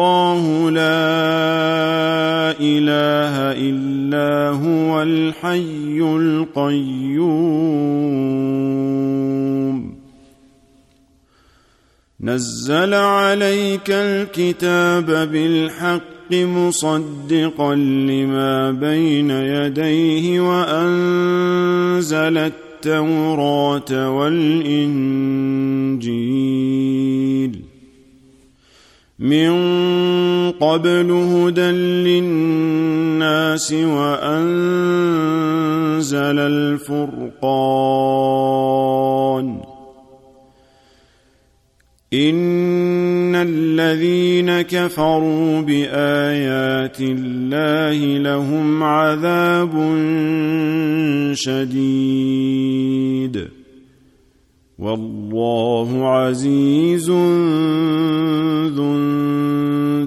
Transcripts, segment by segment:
الله لا إله إلا هو الحي القيوم. نزل عليك الكتاب بالحق مصدقا لما بين يديه وأنزل التوراة والإنجيل. من قبل هدى للناس وأنزل الفرقان. ان الذين كفروا بايات الله لهم عذاب شديد. والله عزيز ذو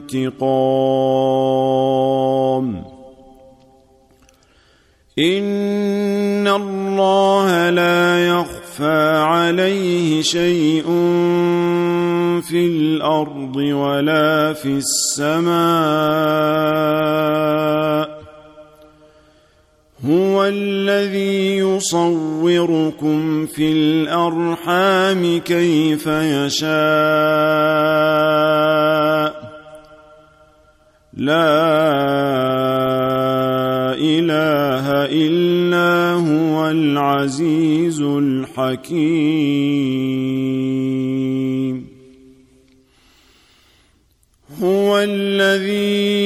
انتقام. إن الله لا يخفى عليه شيء في الأرض ولا في السماء. هو الذي يصوركم في الأرحام كيف يشاء. لا إله إلا هو العزيز الحكيم. هو الذي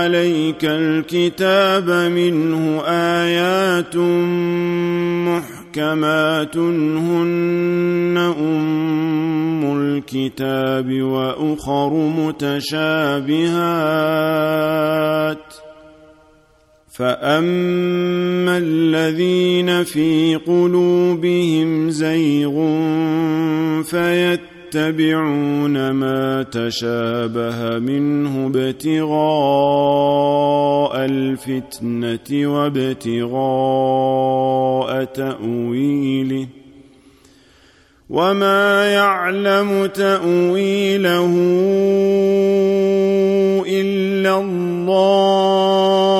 عليك الكتاب منه آيات محكمات هن أم الكتاب وأخر متشابهات فأما الذين في قلوبهم زيغ فيت يتبعون ما تشابه منه ابتغاء الفتنة وابتغاء تأويله. وما يعلم تأويله إلا الله.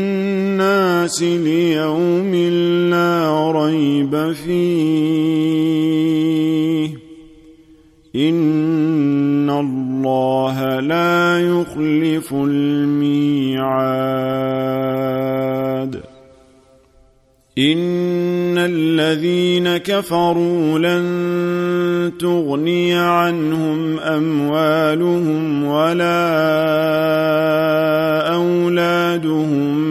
ليوم لا ريب فيه. إن الله لا يخلف الميعاد. إن الذين كفروا لن تغني عنهم أموالهم ولا أولادهم من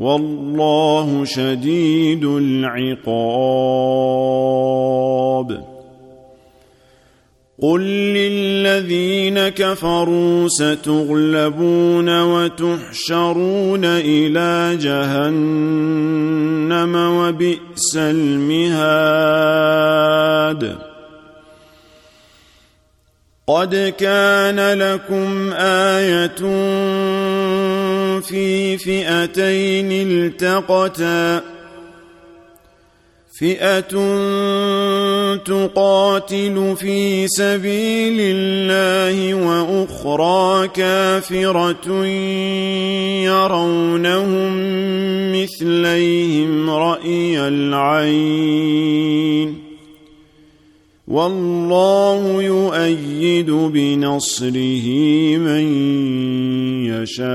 والله شديد العقاب. قل للذين كفروا ستغلبون وتحشرون إلى جهنم وبئس المهاد. قد كان لكم آية في فئتين التقتا. فئة تقاتل في سبيل الله وأخرى كافرة يرونهم مثليهم رأي العين. والله يؤيد بنصره من يشاء.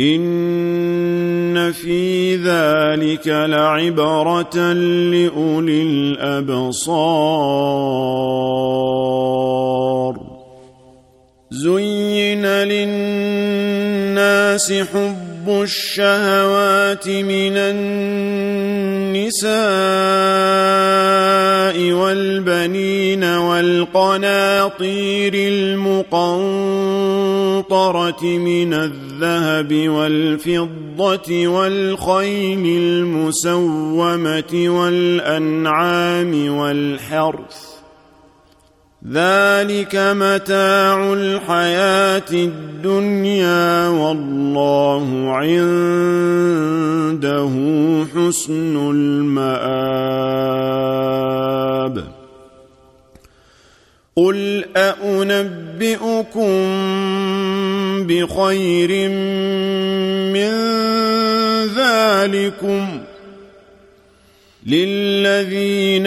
إن في ذلك لعبرة لأولي الأبصار. زين للناس حب الشهوات من النساء والبنين والقناطير المقنطرة من الذهب والفضة والخيل المسومة والأنعام والحرث ذلك متاع الحياة الدنيا والله عنده حسن المآب. قل أنبئكم بخير من ذلكم للذين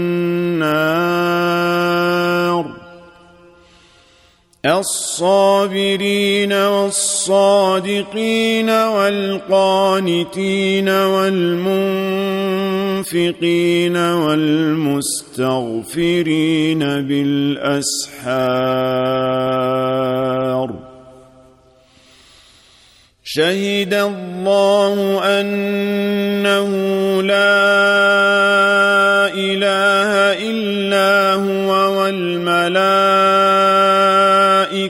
الصابرين والصادقين والقانتين والمنفقين والمستغفرين بالأسحار. شهد الله أنه لا إله إلا هو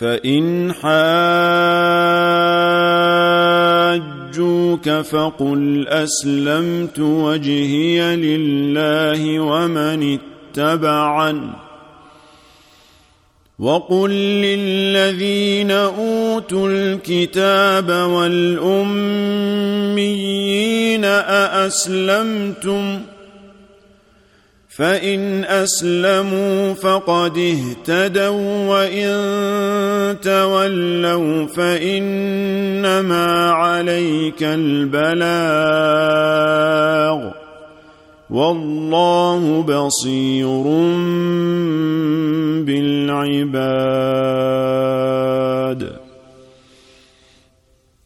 فإن حاجوك فقل أسلمت وجهي لله ومن اتبعن. وقل للذين أوتوا الكتاب والأميين أأسلمتم فإن أسلموا فقد اهتدوا وإن تولوا فإنما عليك البلاغ والله بصير بالعباد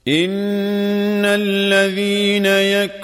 إن الذين يكفرون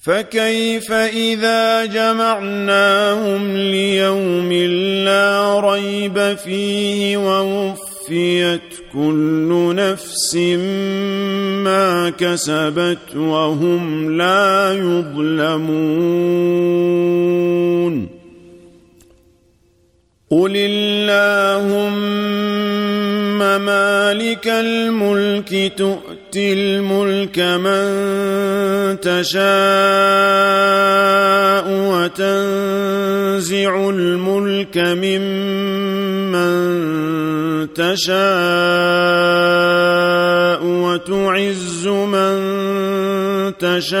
فكيف إذا جمعناهم ليوم لا ريب فيه ووفيت كل نفس ما كسبت وهم لا يظلمون قل اللهم مالك الملك تؤتي تؤتي الملك من تشاء وتنزع الملك ممن تشاء وتعز من تشاء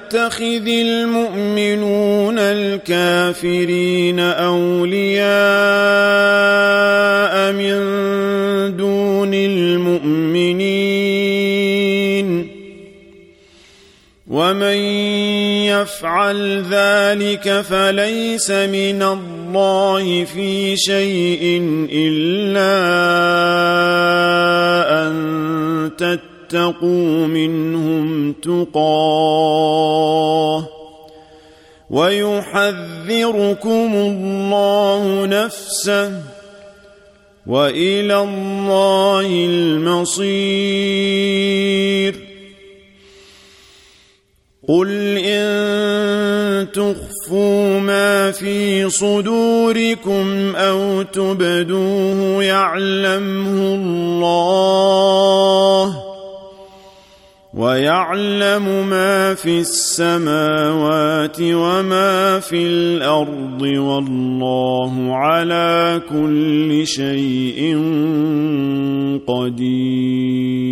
يتخذ المؤمنون الكافرين أولياء من دون المؤمنين. ومن يفعل ذلك فليس من الله في شيء إلا أن تتقوا واتقوا منهم تقاه ويحذركم الله نفسه وإلى الله المصير. قل إن تخفوا ما في صدوركم أو تبدوه يعلمه الله ويعلم ما في السماوات وما في الأرض والله على كل شيء قدير.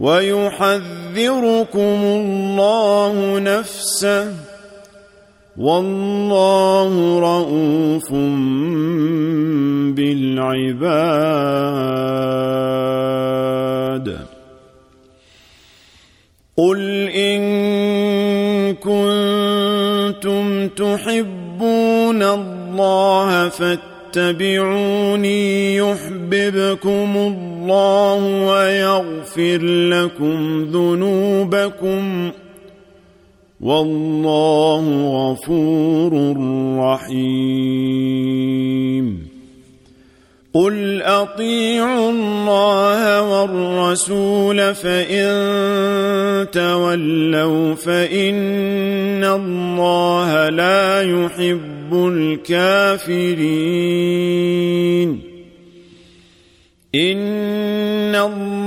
ويحذركم الله نفسه والله رءوف بالعباد. قل إن كنتم تحبون الله فاتبعوني ويغفر لكم ذنوبكم والله غفور رحيم. قل اطيعوا الله والرسول فان تولوا فان الله لا يحب الكافرين. ان الله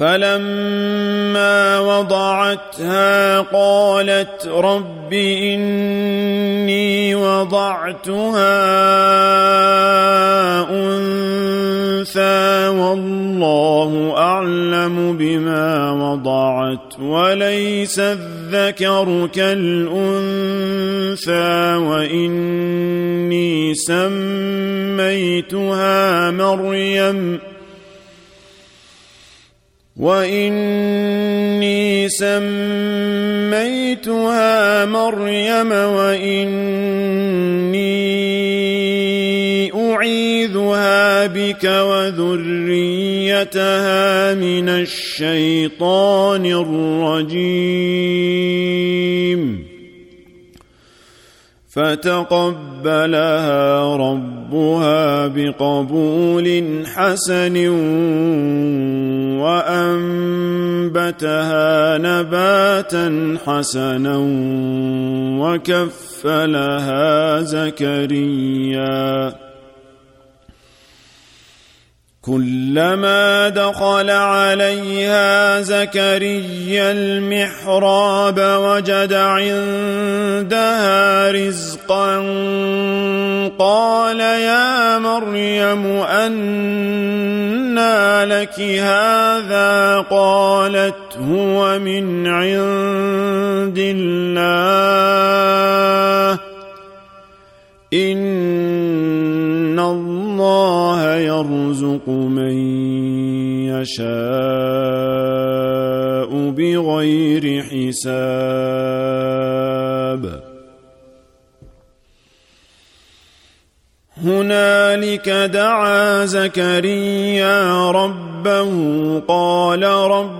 فلما وضعتها قالت رب إني وضعتها أنثى والله أعلم بما وضعت وليس الذكر كالأنثى وإني سميتها مريم واني سميتها مريم واني اعيذها بك وذريتها من الشيطان الرجيم فتقبلها ربها بقبول حسن وأنبتها نباتا حسنا وكفلها زكريا. كلما دخل عليها زكريا المحراب وجد عندها رزقا قال يا مريم انى لك هذا؟ قالت هو من عند الله. يرزق من يشاء بغير حساب. هنالك دعا زكريا ربه قال رب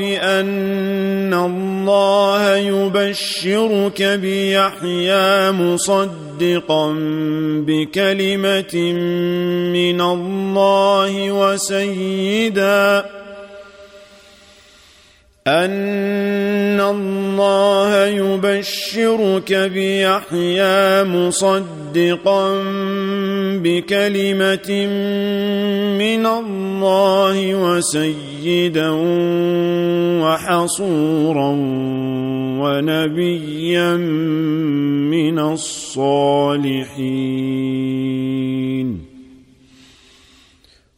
أن الله يبشرك بيحيى مصدقا بكلمة من الله وسيداً أن الله يبشرك بيحيى مصدقا بكلمة من الله وسيدا وحصورا ونبيا من الصالحين.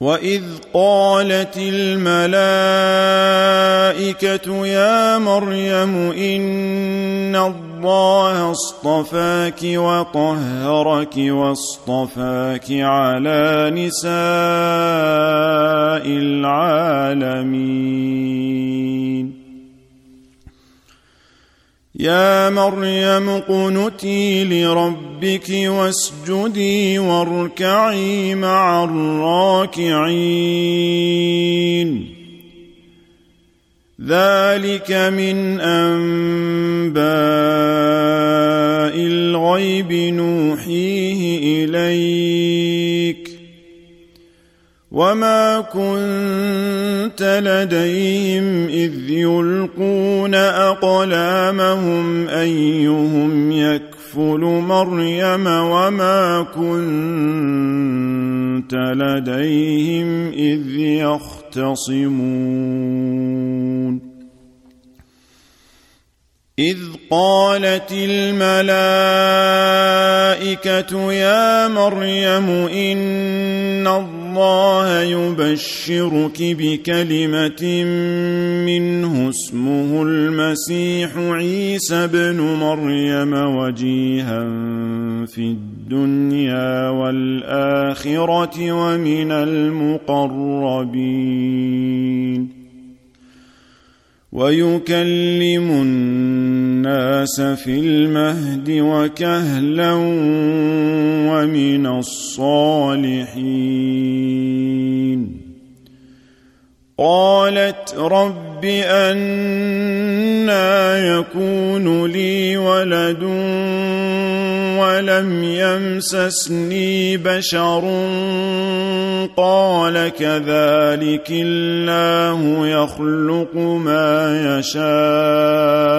واذ قالت الملائكه يا مريم ان الله اصطفاك وطهرك واصطفاك على نساء العالمين يا مريم اقنتي لربك واسجدي واركعي مع الراكعين. ذلك من أنباء الغيب نوحيه إليك. وما كنت لديهم اذ يلقون اقلامهم ايهم يكفل مريم وما كنت لديهم اذ يختصمون إذ قالت الملائكة يا مريم إن الله يبشرك بكلمة منه اسمه المسيح عيسى بن مريم وجيها في الدنيا والآخرة ومن المقربين. ويكلم الناس في المهد وكهلا ومن الصالحين. قالت رب أنا يكون لي ولد ولم يمسسني بشر قال كذلك الله يخلق ما يشاء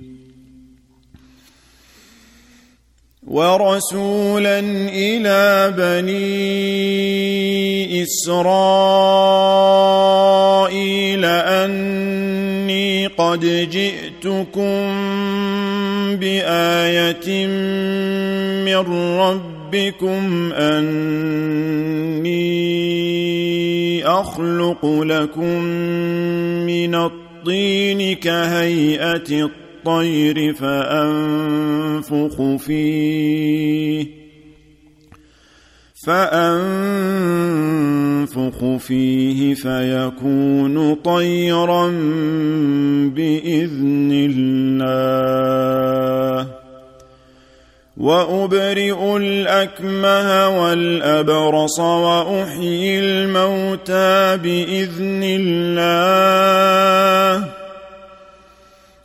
ورسولا إلى بني إسرائيل أني قد جئتكم بآية من ربكم أني أخلق لكم من الطين كهيئة الطير فأنفخ فيه. فأنفخ فيه فيكون طيرا بإذن الله. وأبرئ الأكمه والأبرص وأحيي الموتى بإذن الله.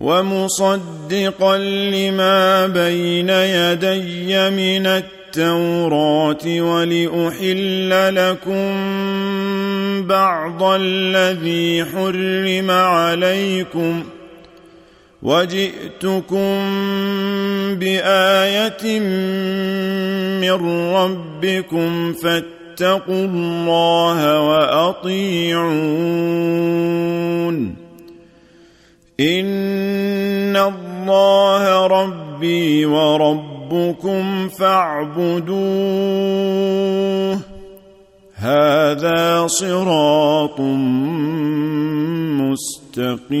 ومصدقا لما بين يدي من التوراة ولأحل لكم بعض الذي حرم عليكم وجئتكم بآية من ربكم فاتقوا الله وأطيعون ان الله ربي وربكم فاعبدوه هذا صراط مستقيم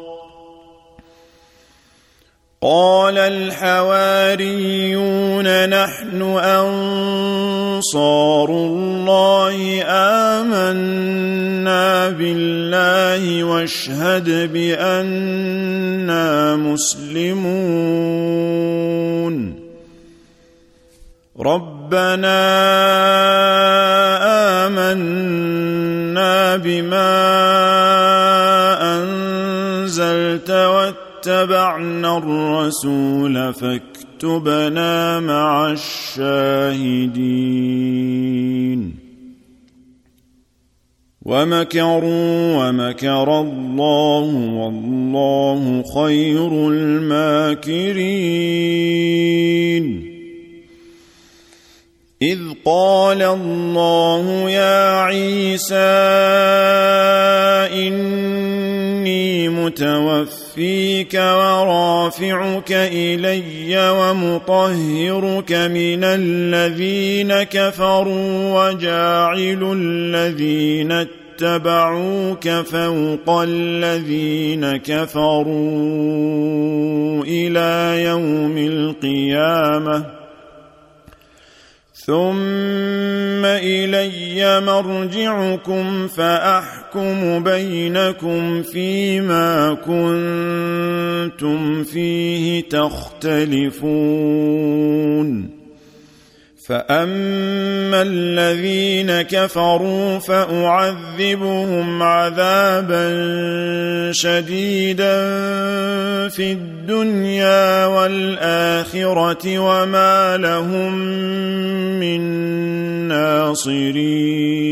قال الحواريون نحن أنصار الله آمنا بالله واشهد بانا مسلمون. ربنا آمنا بما أنزلت واتبعنا الرسول فاكتبنا مع الشاهدين. ومكروا ومكر الله والله خير الماكرين. إذ قال الله يا عيسى إني متوفيك ورافعك إلي ومطهرك من الذين كفروا وجاعل الذين اتبعوك فوق الذين كفروا إلى يوم القيامة ثم الي مرجعكم فاحكم بينكم فيما كنتم فيه تختلفون فاما الذين كفروا فاعذبهم عذابا شديدا في الدنيا والاخره وما لهم من ناصرين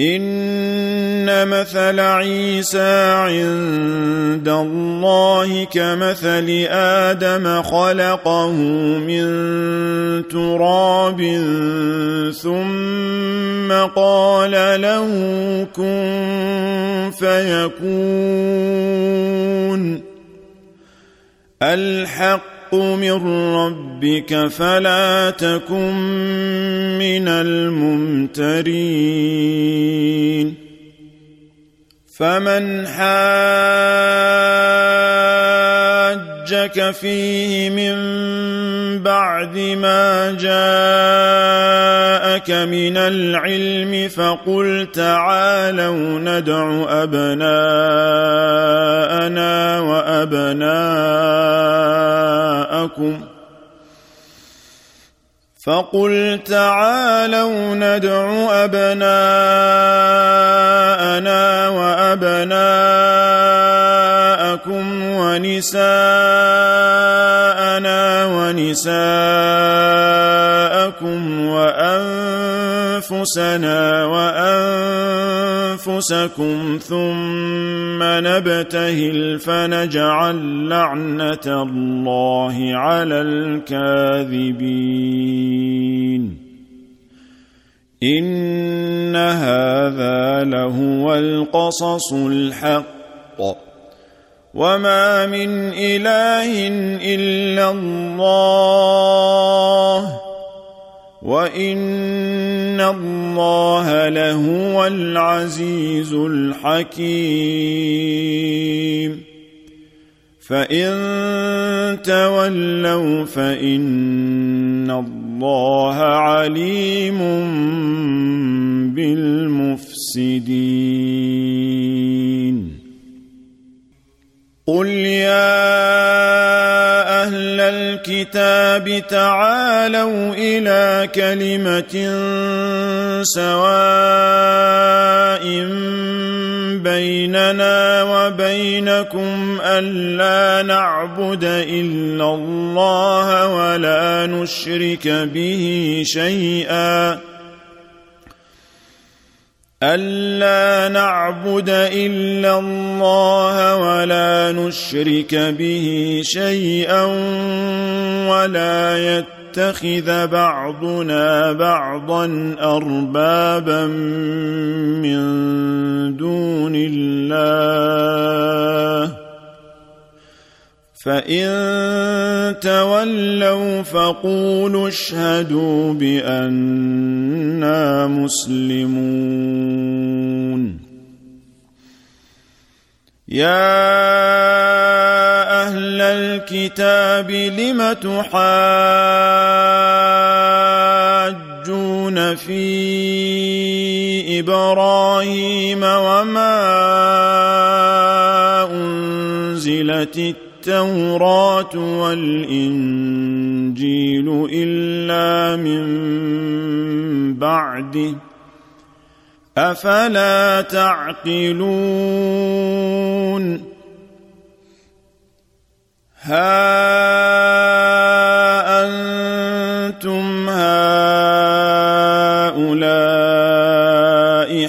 إن مثل عيسى عند الله كمثل آدم خلقه من تراب ثم قال له كن فيكون. ألحق الحق من ربك فلا تكن من الممترين. فمن حاجك فيه من بعد ما جاءك من العلم فقل تعالوا ندع أبناءنا وأبناءكم فقل تعالوا ندع أبناءنا وأبناءكم ونساءنا ونساءكم وأنفسنا وأنفسكم ثم نبتهل فنجعل لعنة الله على الكاذبين إن هذا لهو القصص الحق وما من إله إلا الله وإن الله لهو العزيز الحكيم فإن تولوا فإن الله عليم بالمفسدين قل يا أهل الكتاب تعالوا إلى كلمة سواء بيننا وبينكم ألا نعبد إلا الله ولا نشرك به شيئا ألا نعبد إلا الله ولا نشرك به شيئا ولا يتخذ بعضنا بعضا أربابا من دون الله فإن تولوا فقولوا اشهدوا بأننا مسلمون يا أهل الكتاب لم تحاجون في إبراهيم وما أنزلت التوراة والإنجيل إلا من بعده أفلا تعقلون ها أنتم هؤلاء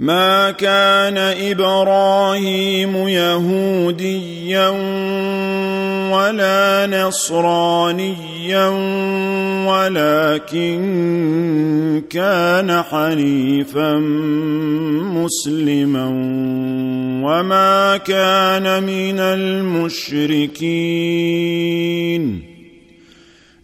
ما كان إبراهيم يهوديا ولا نصرانيا ولكن كان حنيفا مسلما. وما كان من المشركين.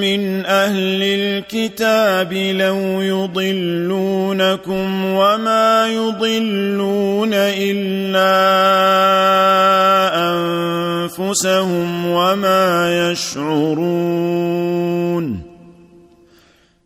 من أهل الكتاب لو يضلونكم وما يضلون إلا أنفسهم وما يشعرون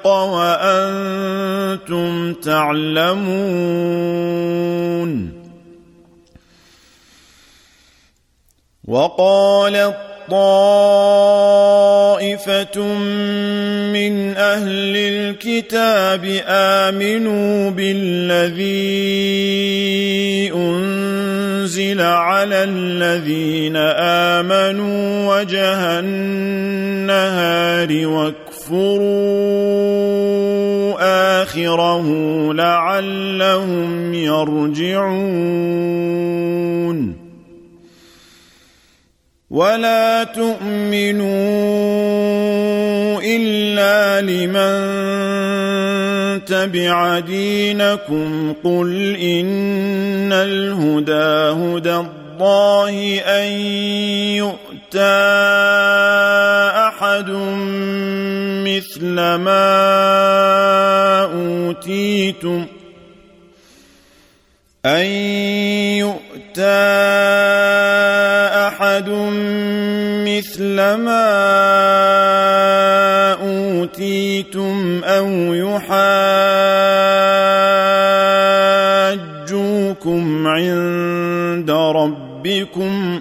الحق وأنتم تعلمون. وقالت طائفه من أهل الكتاب آمنوا بالذي أنزل على الذين آمنوا وجه النهار واكفروا آخره لعلهم يرجعون. ولا تؤمنوا إلا لمن تبع دينكم. قل إن الهدى هدى الله أن يؤتى أحد مثل ما أوتيتم أن يؤتى أحد مثل ما أوتيتم أو يحاجوكم عند ربكم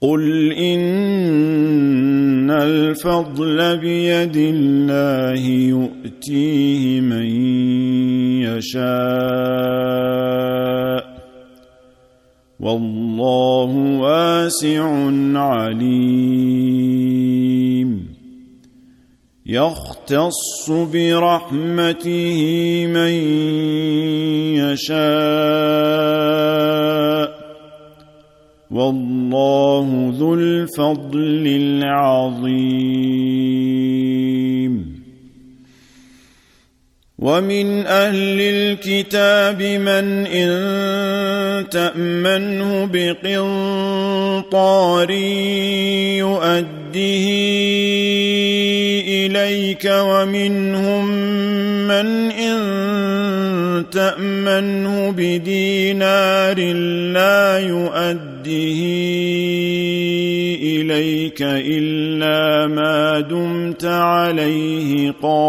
قل ان الفضل بيد الله يؤتيه من يشاء والله واسع عليم. يختص برحمته من يشاء والله ذو الفضل العظيم. ومن أهل الكتاب من إن تأمنه بقنطار يؤده إليك ومنهم من إن تأمنه بدينار لا يؤده إليك إلا ما دمت عليه قائما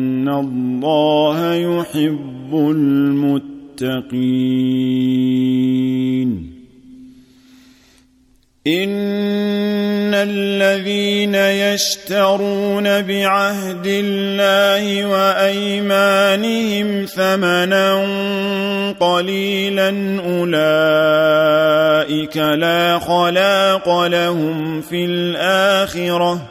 فان الله يحب المتقين ان الذين يشترون بعهد الله وايمانهم ثمنا قليلا اولئك لا خلاق لهم في الاخره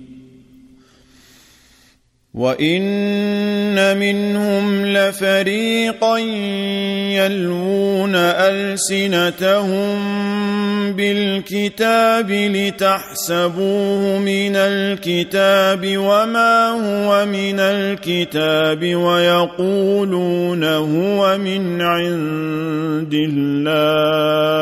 وان منهم لفريقا يلوون السنتهم بالكتاب لتحسبوه من الكتاب وما هو من الكتاب ويقولون هو من عند الله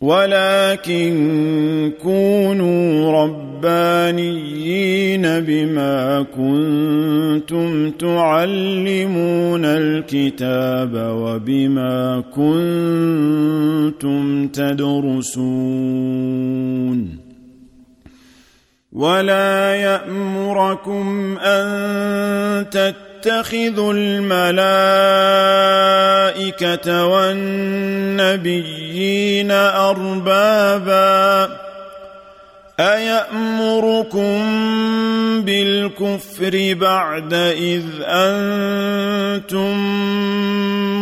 ولكن كونوا ربانيين بما كنتم تعلمون الكتاب وبما كنتم تدرسون ولا يأمركم أن تتقوا تتخذوا الملائكة والنبيين أربابا أيأمركم بالكفر بعد إذ أنتم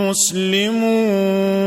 مسلمون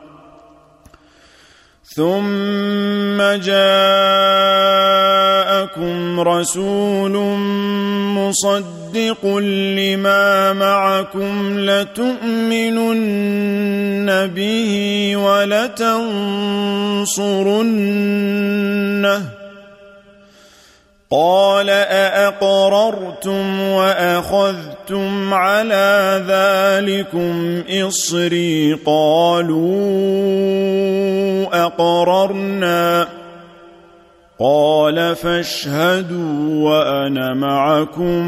ثم جاءكم رسول مصدق لما معكم لتؤمنن به ولتنصرنه قال أأقررتم وأخذتم على ذلكم إصري قالوا أقررنا قال فاشهدوا وأنا معكم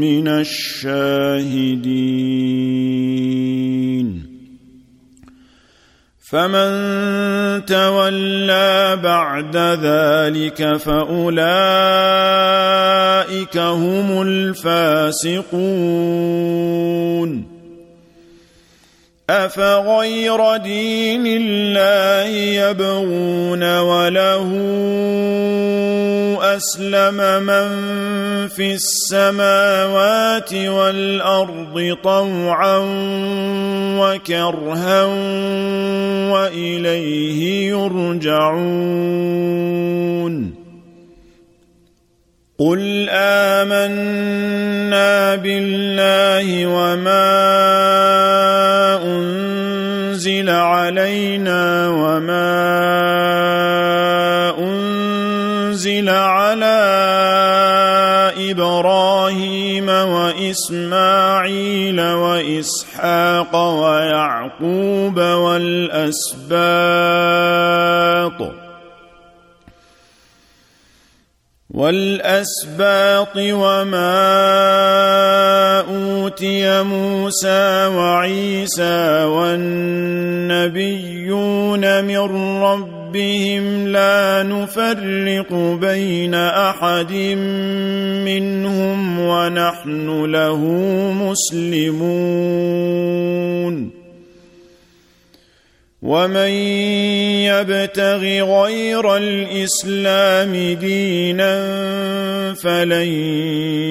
من الشاهدين فمن تولى بعد ذلك فأولئك هم الفاسقون. أفغير دين الله يبغون وله اسلم من في السماوات والأرض طوعا وكرها وإليه يرجعون. قل آمنا بالله وما أنزل علينا وما وإسماعيل وإسحاق ويعقوب والأسباط والأسباط وما أوتي موسى وعيسى والنبيون من ربهم لا نفرق بين احد منهم ونحن له مسلمون ومن يبتغ غير الاسلام دينا فلن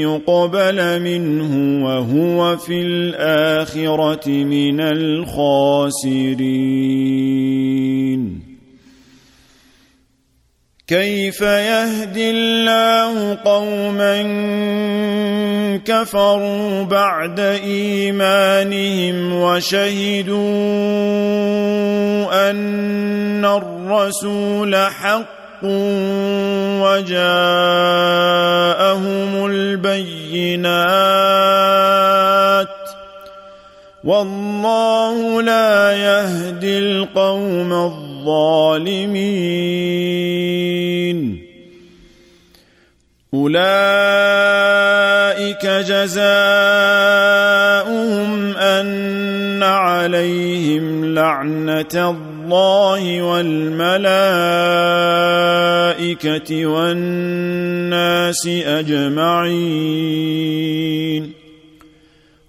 يقبل منه وهو في الاخره من الخاسرين كيف يهدي الله قوما كفروا بعد إيمانهم وشهدوا أن الرسول حق وجاءهم البينات والله لا يهدي القوم الظالمين أولئك جزاؤهم أن عليهم لعنة الله والملائكة والناس أجمعين.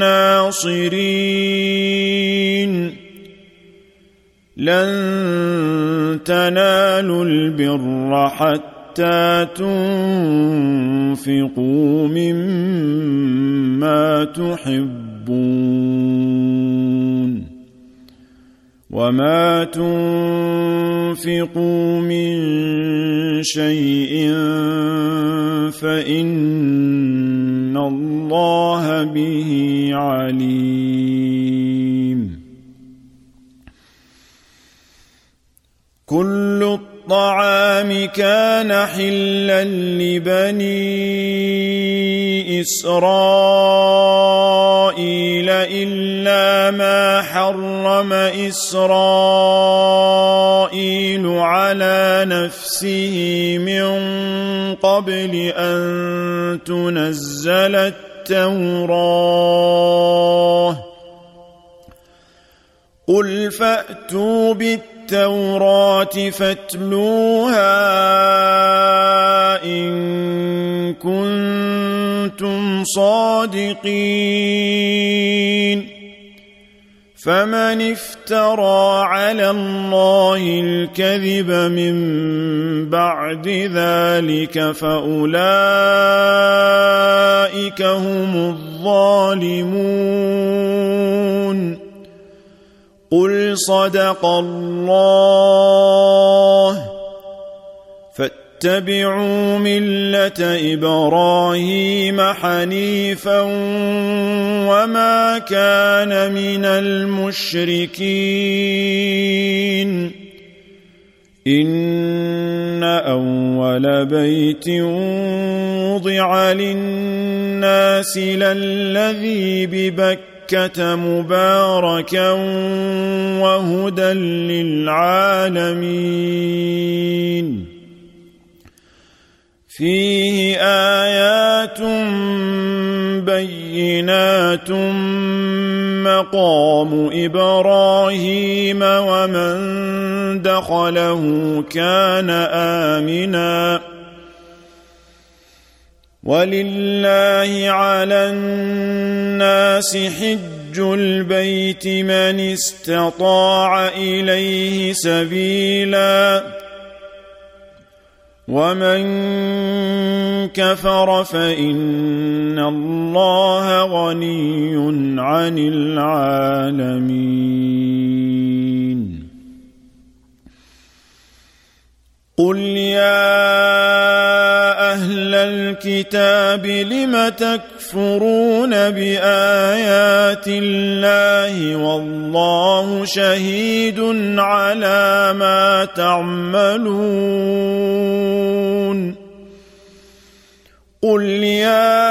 ناصرين لن تنالوا البر حتى تنفقوا مما تحبون. وما تنفقوا من شيء فإن الله به عليم كل الطعام كان حلا لبني إسرائيل إلا ما حرم إسرائيل على نفسه من قبل أن تنزل التوراة. قل فأتوا بالتوراة التوراة فاتلوها إن كنتم صادقين. فمن افترى على الله الكذب من بعد ذلك فأولئك هم الظالمون. قل صدق الله فاتبعوا ملة إبراهيم حنيفا وما كان من المشركين. إن أول بيت وضع للناس للذي مكة مباركا وهدى للعالمين. فيه آيات بينات مقام إبراهيم ومن دخله كان آمنا. ولله على الناس حج البيت من استطاع اليه سبيلا. ومن كفر فان الله غني عن العالمين قل يا أهل الكتاب لم تكفرون بآيات الله والله شهيد على ما تعملون قل يا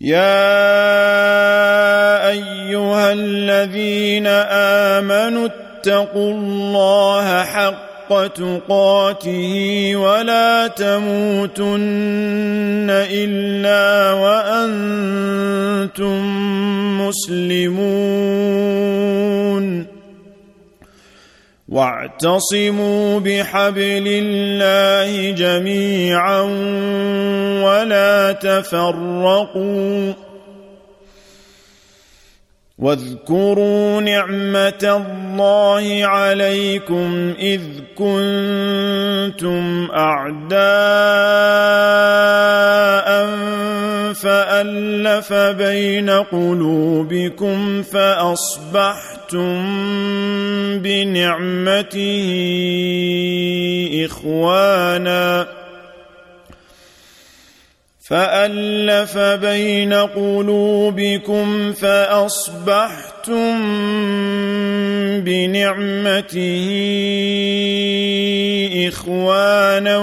يا ايها الذين امنوا اتقوا الله حق تقاته ولا تموتن الا وأنتم مسلمون واعتصموا بحبل الله جميعا ولا تفرقوا واذكروا نعمة الله عليكم إذ كنتم أعداء فألف بين قلوبكم فأصبحتم بنعمته إخوانا. فألف بين قلوبكم فاصبحتم بنعمته اخوانا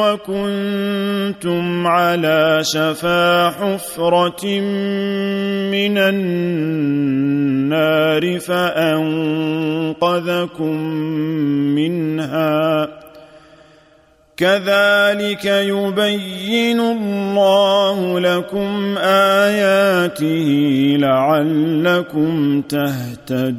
وكنتم على شفا حفره من النار فانقذكم منها كذلك يبين الله لكم آياته لعلكم تهتدون.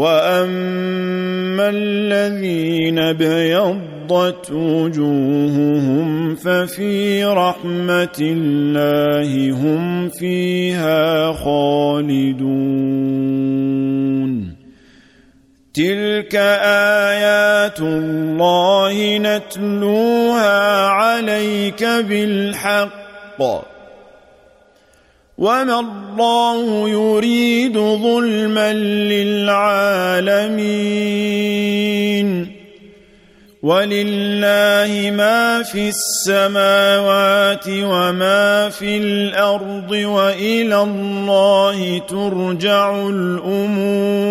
واما الذين بيضت وجوههم ففي رحمه الله هم فيها خالدون تلك ايات الله نتلوها عليك بالحق وما الله يريد ظلما للعالمين ولله ما في السماوات وما في الأرض والى الله ترجع الأمور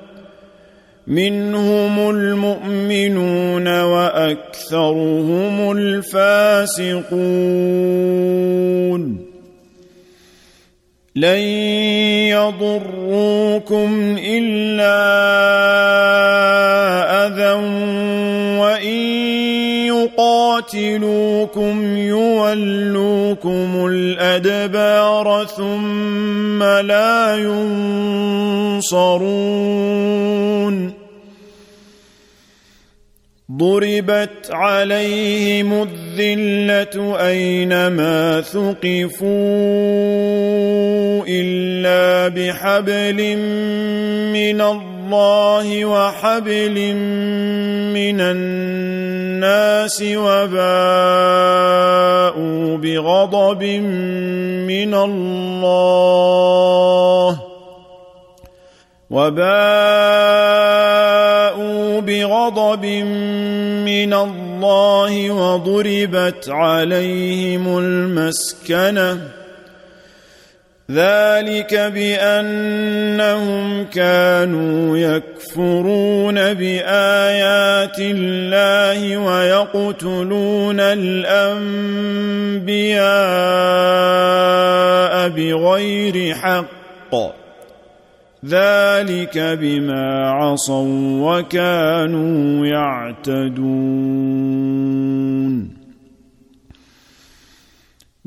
منهم المؤمنون وأكثرهم الفاسقون. لن يضروكم إلا أذى يقاتلوكم يولوكم الأدبار ثم لا ينصرون. ضربت عليهم الذلة أينما ثقفوا إلا بحبل من الله وحبل من الناس وباءوا بغضب من الله وباءوا بغضب من الله وضربت عليهم المسكنة ذلك بأنهم كانوا يكفرون بآيات الله ويقتلون الأنبياء بغير حق. ذلك بما عصوا وكانوا يعتدون.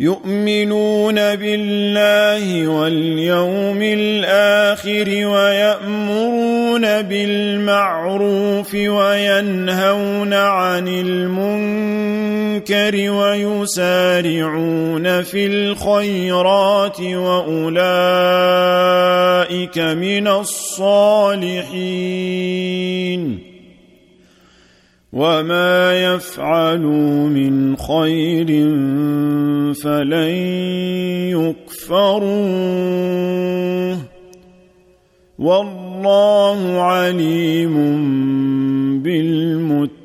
يؤمنون بالله واليوم الآخر ويأمرون بالمعروف وينهون عن المنكر ويسارعون في الخيرات وأولئك من الصالحين وما يفعلوا من خير فلن يكفروه والله عليم بالمتقين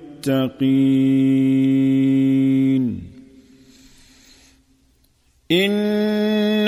ان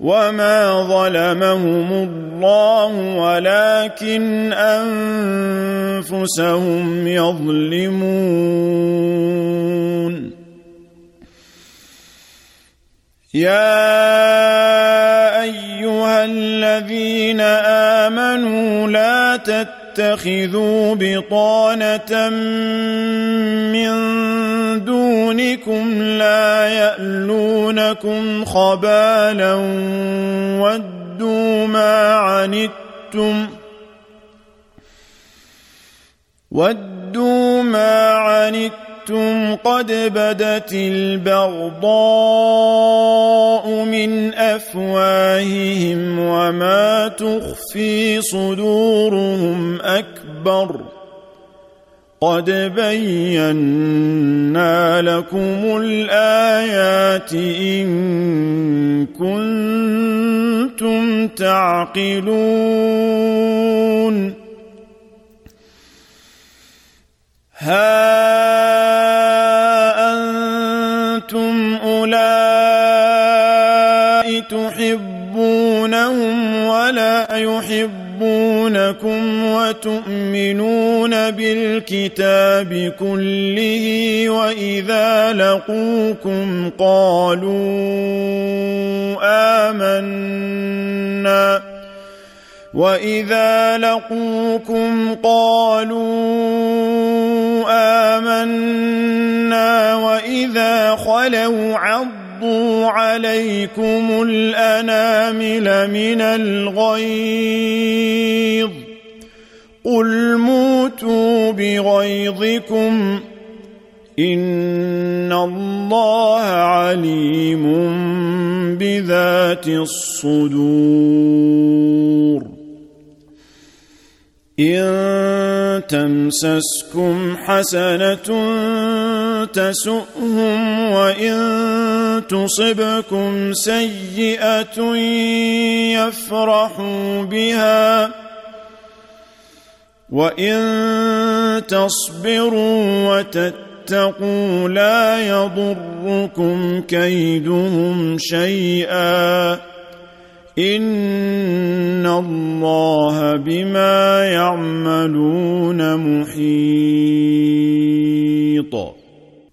وما ظلمهم الله ولكن انفسهم يظلمون يا ايها الذين امنوا لا تتخذوا بطانة من دونكم لا يألونكم خبالا ودوا ما عنتم ودوا ما عنتم قد بدت البغضاء من أفواههم وما تخفي صدورهم أكبر قد بينا لكم الآيات إن كنتم تعقلون. بالكتاب كله وإذا لقوكم قالوا آمنا وإذا لقوكم قالوا آمنا وإذا خلوا عضوا عليكم الأنامل من الغيظ قل موتوا بغيظكم إن الله عليم بذات الصدور إن تمسسكم حسنة تسؤهم وإن تصبكم سيئة يفرحوا بها وإن تصبروا وتتقوا لا يضركم كيدهم شيئا إن الله بما يعملون محيط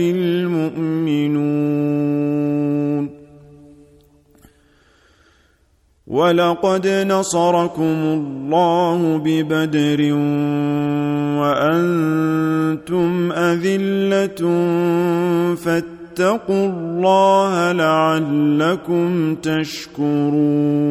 المؤمنون ولقد نصركم الله ببدر وأنتم أذلة فاتقوا الله لعلكم تشكرون.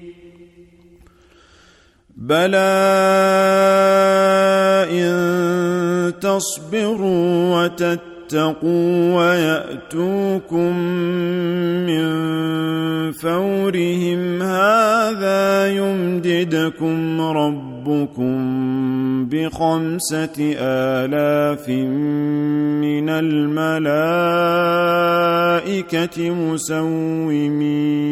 بلى إن تصبروا وتتقوا ويأتوكم من فورهم هذا يمددكم ربكم بخمسة آلاف من الملائكة مسومين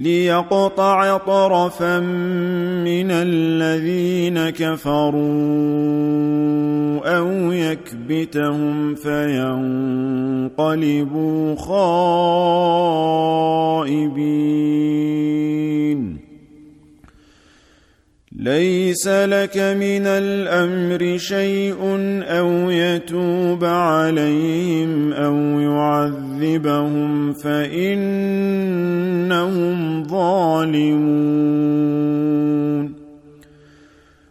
ليقطع طرفا من الذين كفروا أو يكبتهم فينقلبوا خائبين. ليس لك من الأمر شيء أو يتوب عليهم أو يعذبهم فإنهم ظالمون.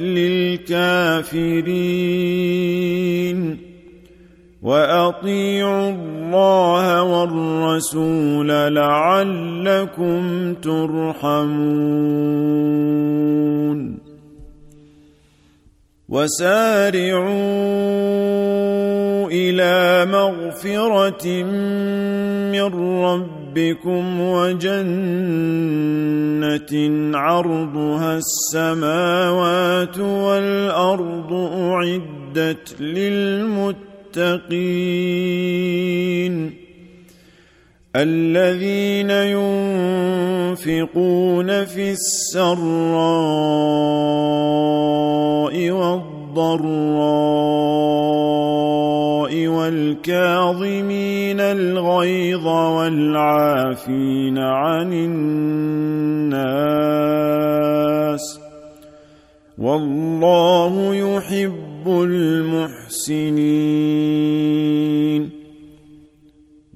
للكافرين. وأطيعوا الله والرسول لعلكم ترحمون. وسارعوا إلى مغفرة من ربكم وجنة عرضها السماوات والأرض أعدت للمتقين الذين ينفقون في السراء والضراء والكاظمين الغيظ والعافين عن الناس والله يحب المحسنين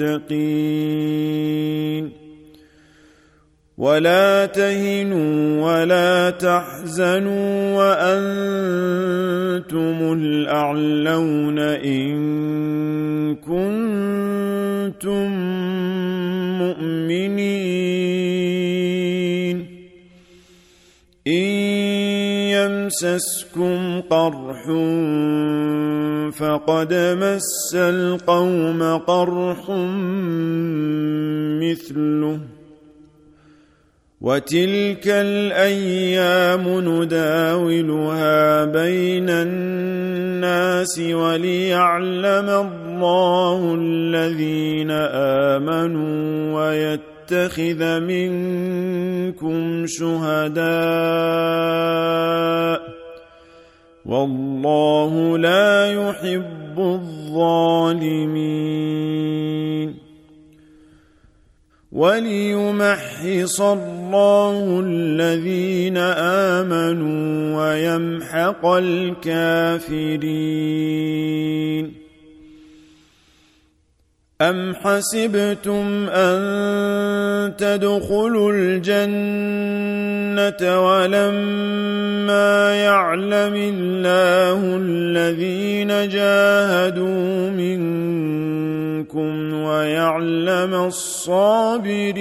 المتقين. ولا تهنوا ولا تحزنوا وأنتم الأعلون إن كنتم مؤمنين. يمسسكم قرح فقد مس القوم قرح مثله وتلك الأيام نداولها بين الناس وليعلم الله الذين آمنوا ويتخذ منكم شهداء والله لا يحب الظالمين وليمحص الله الذين آمنوا ويمحق الكافرين أم حسبتم أن تدخلوا الجنة ولما يعلم الله الذين جاهدوا منكم ويعلم الصابرين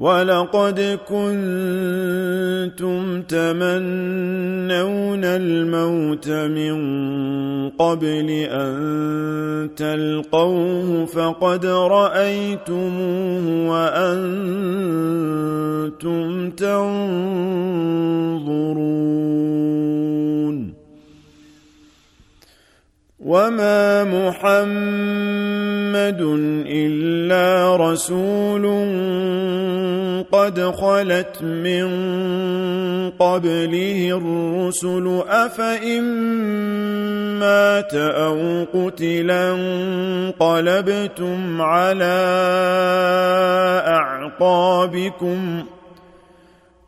ولقد كنتم تمنون الموت من قبل أن تلقوه فقد رأيتموه وأنتم تنظرون. وما محمد الا رسول قد خلت من قبله الرسل افان مات أو قتلا انقلبتم على اعقابكم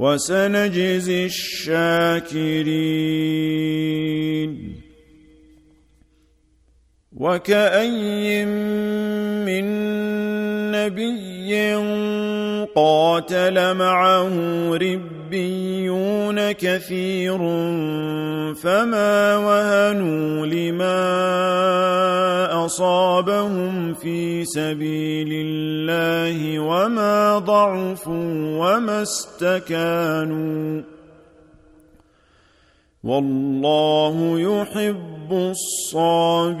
وسنجزي الشاكرين. وكأي من نبي قاتل معه ربيون كثير فما وهنوا لما أصابهم في سبيل الله وما ضعفوا وما استكانوا والله يحب الصابرين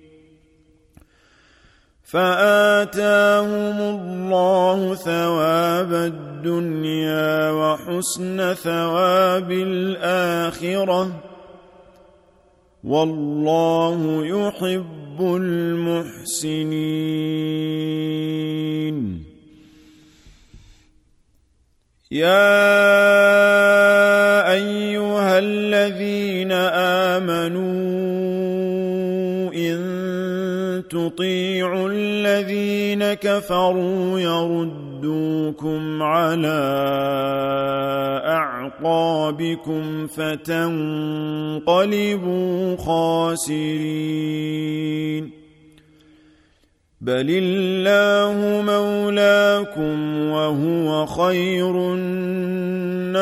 فآتاهم الله ثواب الدنيا وحسن ثواب الآخرة والله يحب المحسنين. يا أيها الذين آمنوا إن تطيعوا الذين كفروا يرد يردوكم على أعقابكم فتنقلبوا خاسرين. بل الله مولاكم وهو خير الناصرين.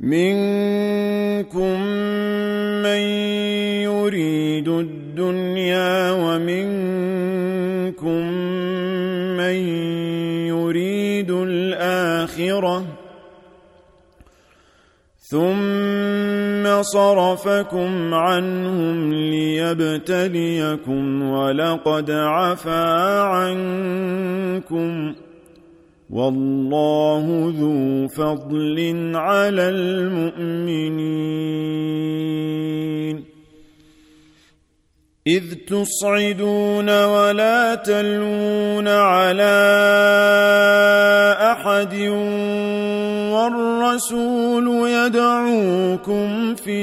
منكم من يريد الدنيا ومنكم من يريد الآخرة. ثم صرفكم عنهم ليبتليكم ولقد عفا عنكم. والله ذو فضل على المؤمنين. إذ تصعدون ولا تلون على أحد والرسول يدعوكم في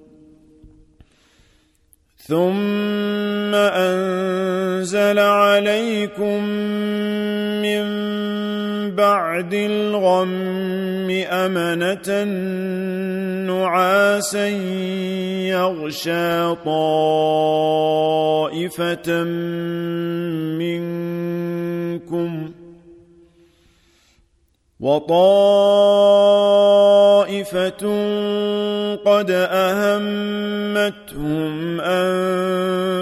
ثم انزل عليكم من بعد الغم امنه نعاسا يغشى طائفه منكم وطائفة قد أهمتهم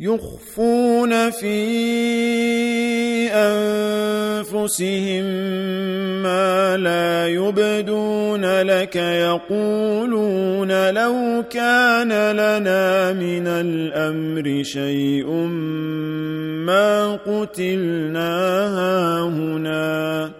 يخفون في أنفسهم ما لا يبدون لك يقولون لو كان لنا من الأمر شيء ما قتلنا هاهنا.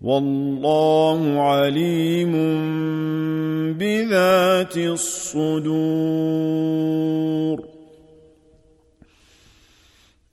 والله عليم بذات الصدور.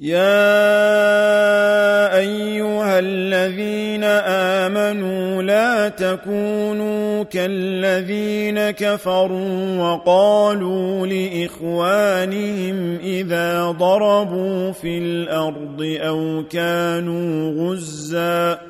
يا أيها الذين آمنوا لا تكونوا كالذين كفروا وقالوا لإخوانهم إذا ضربوا في الأرض أو كانوا غزاً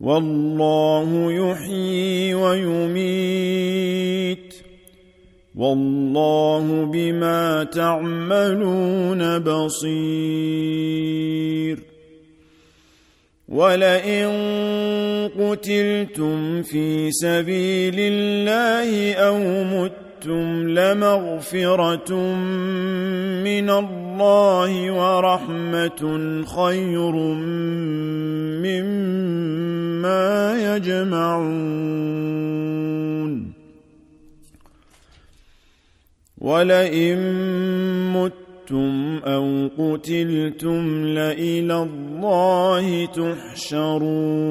والله يحيي ويميت والله بما تعملون بصير ولئن قتلتم في سبيل الله أو متم لمغفره من الله ورحمه خير مما يجمعون ولئن متم أو قتلتم لالى الله تحشرون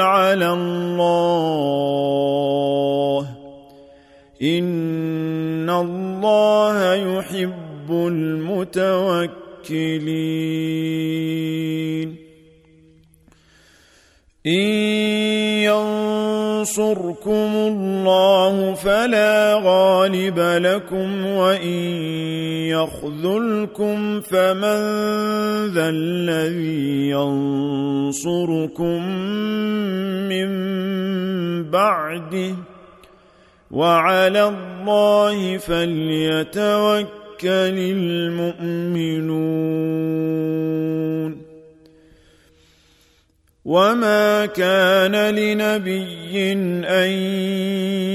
على الله. إن الله يحب المتوكلين. إن ينصركم الله فلا غالب لكم وإن يخذلكم فمن ذا الذي ينصركم من بعده وعلى الله فليتوكل المؤمنون وما كان لنبي ان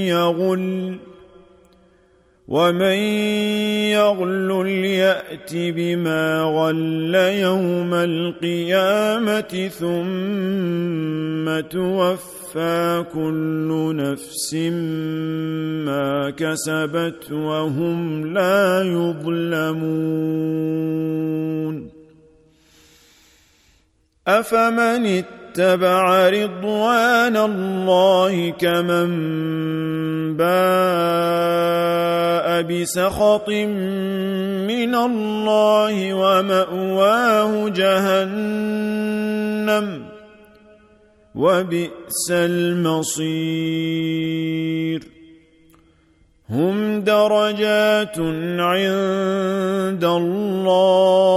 يغل ومن يغل يات بما غل يوم القيامه ثم توفى كل نفس ما كسبت وهم لا يظلمون افمن اتبع رضوان الله كمن باء بسخط من الله وماواه جهنم وبئس المصير هم درجات عند الله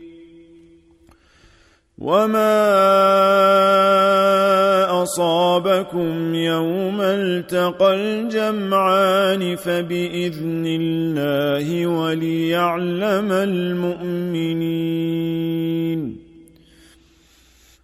وما اصابكم يوم التقى الجمعان فباذن الله وليعلم المؤمنين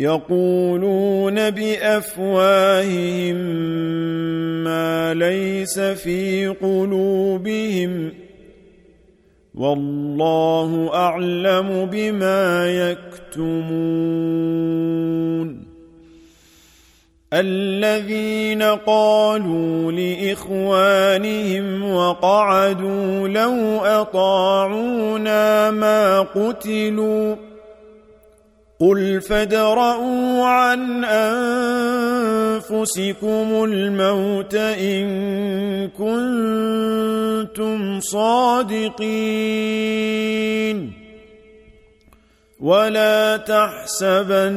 يقولون بأفواههم ما ليس في قلوبهم والله أعلم بما يكتمون الذين قالوا لإخوانهم وقعدوا لو أطاعونا ما قتلوا قل فادرءوا عن انفسكم الموت ان كنتم صادقين ولا تحسبن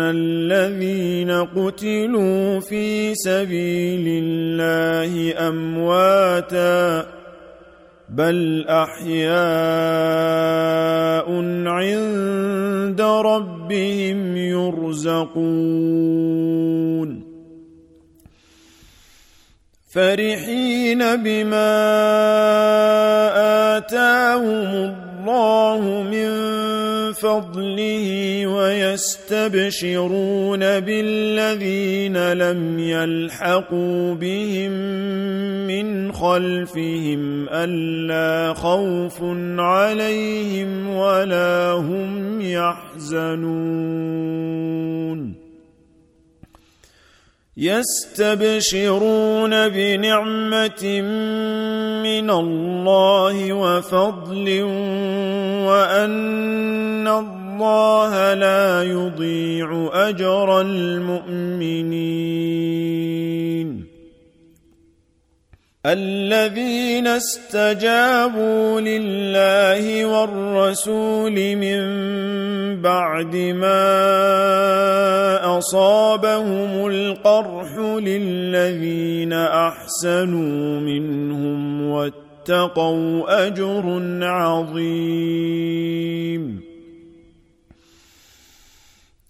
الذين قتلوا في سبيل الله امواتا بل احياء عند ربهم يرزقون فرحين بما اتاهم الله من فضله ويستبشرون بالذين لم يلحقوا بهم من خلفهم ألا خوف عليهم ولا هم يحزنون يستبشرون بنعمة من الله وفضل وأن الله لا يضيع أجر المؤمنين. الذين استجابوا لله والرسول من بعد ما أصابهم القرح للذين أحسنوا منهم واتقوا أجر عظيم.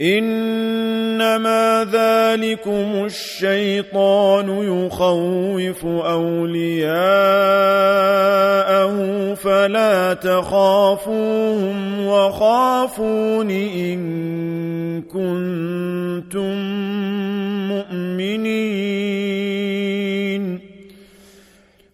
إنما ذلكم الشيطان يخوف أولياءه فلا تخافوهم وخافون إن كنتم مؤمنين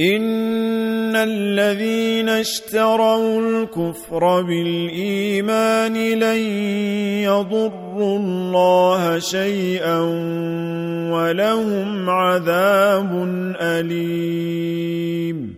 إن الذين اشتروا الكفر بالإيمان لن يضروا الله شيئا ولهم عذاب أليم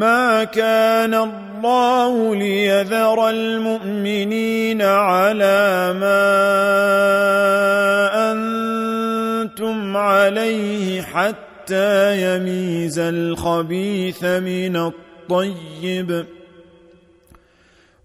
ما كان الله ليذر المؤمنين على ما أنتم عليه حتى يميز الخبيث من الطيب ۖ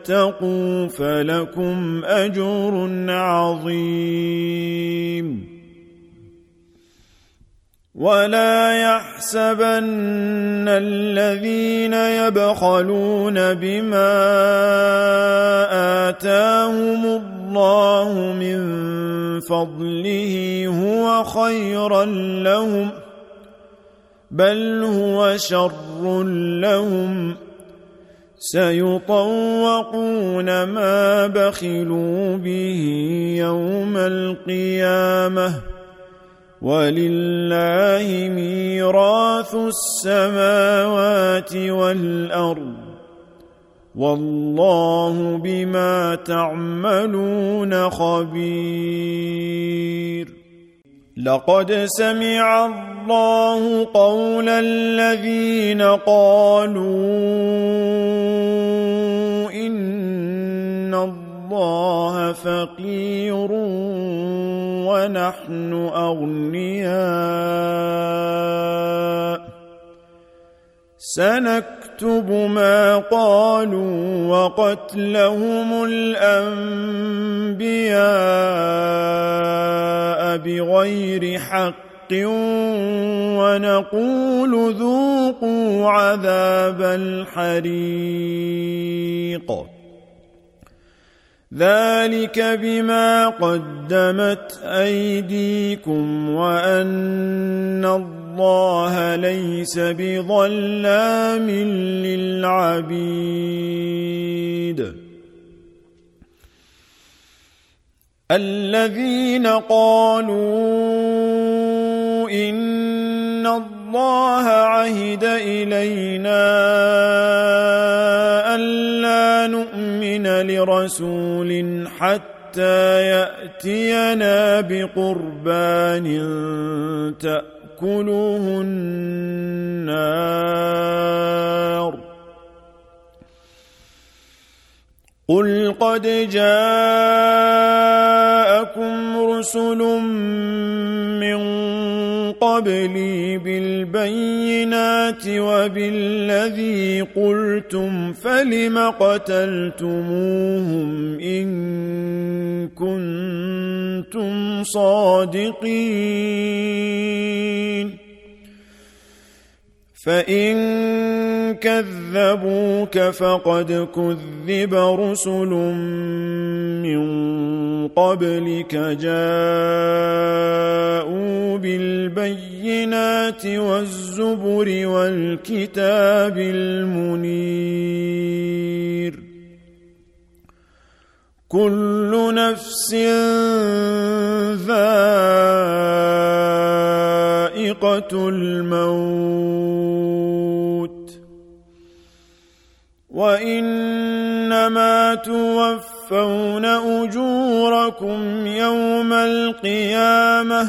واتقوا فلكم أجر عظيم. ولا يحسبن الذين يبخلون بما آتاهم الله من فضله هو خيرا لهم بل هو شر لهم. سيطوقون ما بخلوا به يوم القيامة. ولله ميراث السماوات والأرض. والله بما تعملون خبير. لقد سمع الله قول الذين قالوا إن الله فقير ونحن أغنياء. سنكتب ما قالوا وقتلهم الأنبياء بغير حق ونقول ذوقوا عذاب الحريق. ذلك بما قدمت أيديكم وأن الله ليس بظلام للعبيد. الذين قالوا إن الله عهد إلينا ألا نؤمن لرسول حتى يأتينا بقربان تأكله النار قل قد جاءكم رسل من قبلي بالبينات وبالذي قلتم فلم قتلتموهم إن كنتم صادقين. فإن كذبوك فقد كذب رسل من قبلك جاءوا بالبينات والزبر والكتاب المنير. كل نفس ذائقة الموت وإنما توفون أجوركم يوم القيامة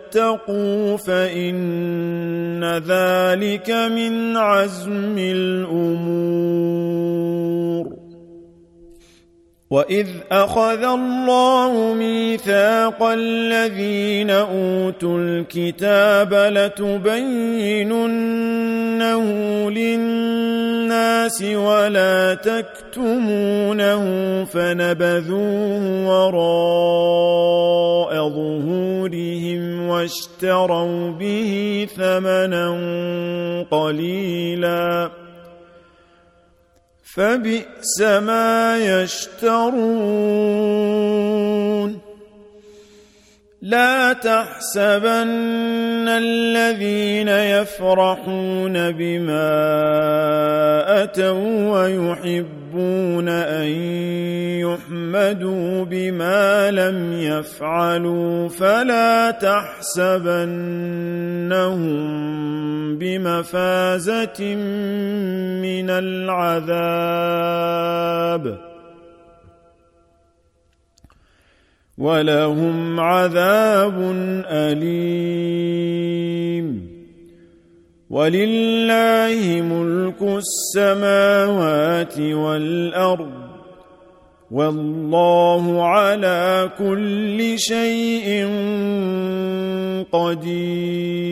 فإن ذلك من عزم الأمور. واذ اخذ الله ميثاق الذين اوتوا الكتاب لتبيننه للناس ولا تكتمونه فنبذوه وراء ظهورهم واشتروا به ثمنا قليلا فبئس ما يشترون. لا تحسبن الذين يفرحون بما أتوا ويحبون أن يحمدوا بما لم يفعلوا فلا تحسبنهم بمفازة من العذاب. ولهم عذاب أليم. ولله ملك السماوات والأرض والله على كل شيء قدير.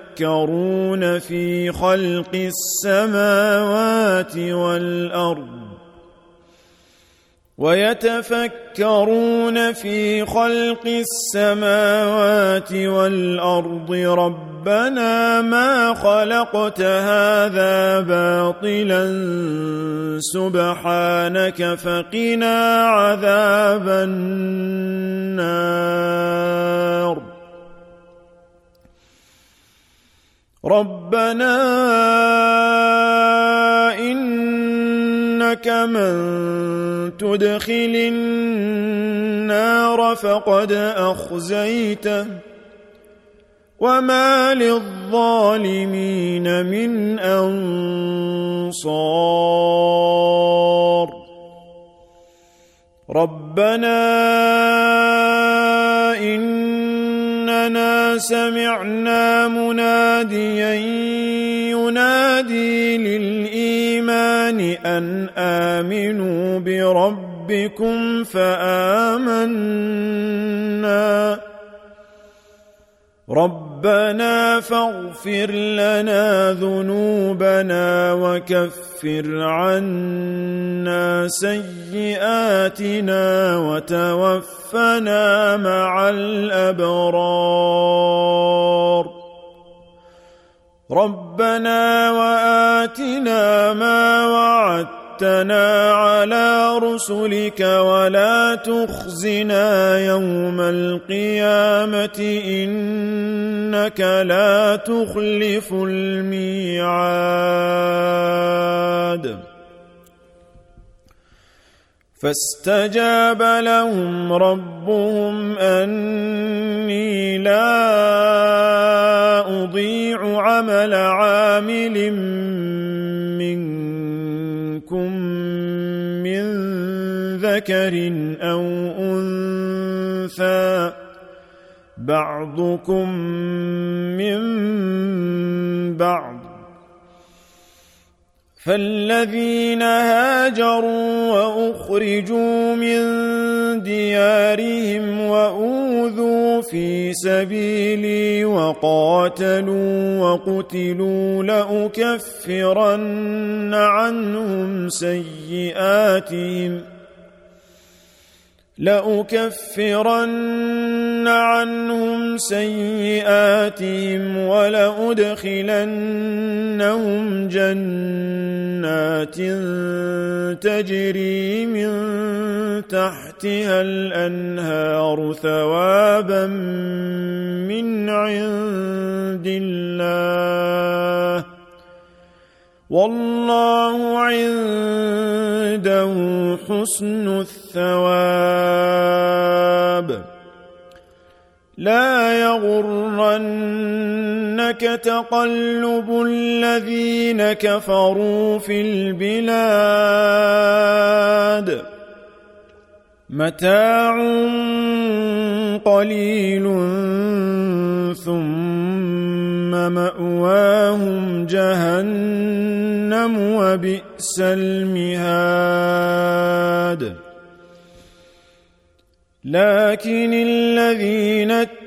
يتفكرون في خلق السماوات والأرض ويتفكرون في خلق السماوات والأرض ربنا ما خلقت هذا باطلا سبحانك فقنا عذاب النار. ربنا إنك من تدخل النار فقد أخزيته وما للظالمين من أنصار ربنا إننا سمعنا مناديا ينادي للإيمان أن آمنوا بربكم فآمنا. ربنا فاغفر لنا ذنوبنا وكفر عنا سيئاتنا وتوفنا مع الأبرار. ربنا وآتنا ما وعدت وعدتنا على رسلك ولا تخزنا يوم القيامة إنك لا تخلف الميعاد. فاستجاب لهم ربهم أني لا أضيع عمل عامل ذكر أو أنثى بعضكم من بعض فالذين هاجروا وأخرجوا من ديارهم وأوذوا في سبيلي وقاتلوا وقتلوا لأكفرن عنهم سيئاتهم ۖ لأكفرن عنهم سيئاتهم ولأدخلنهم جنات تجري من تحتها الأنهار ثوابا من عند الله والله عنده حسن الثواب. لا يغرنك تقلب الذين كفروا في البلاد. متاع قليل ثم مأواهم جهنم وبئس المهاد. لكن الذين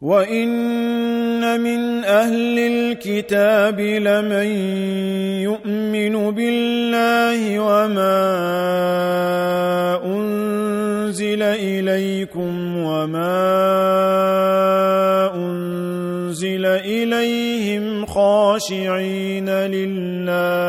وان من أهل الكتاب لمن يؤمن بالله وما انزل اليكم وما انزل اليهم خاشعين لله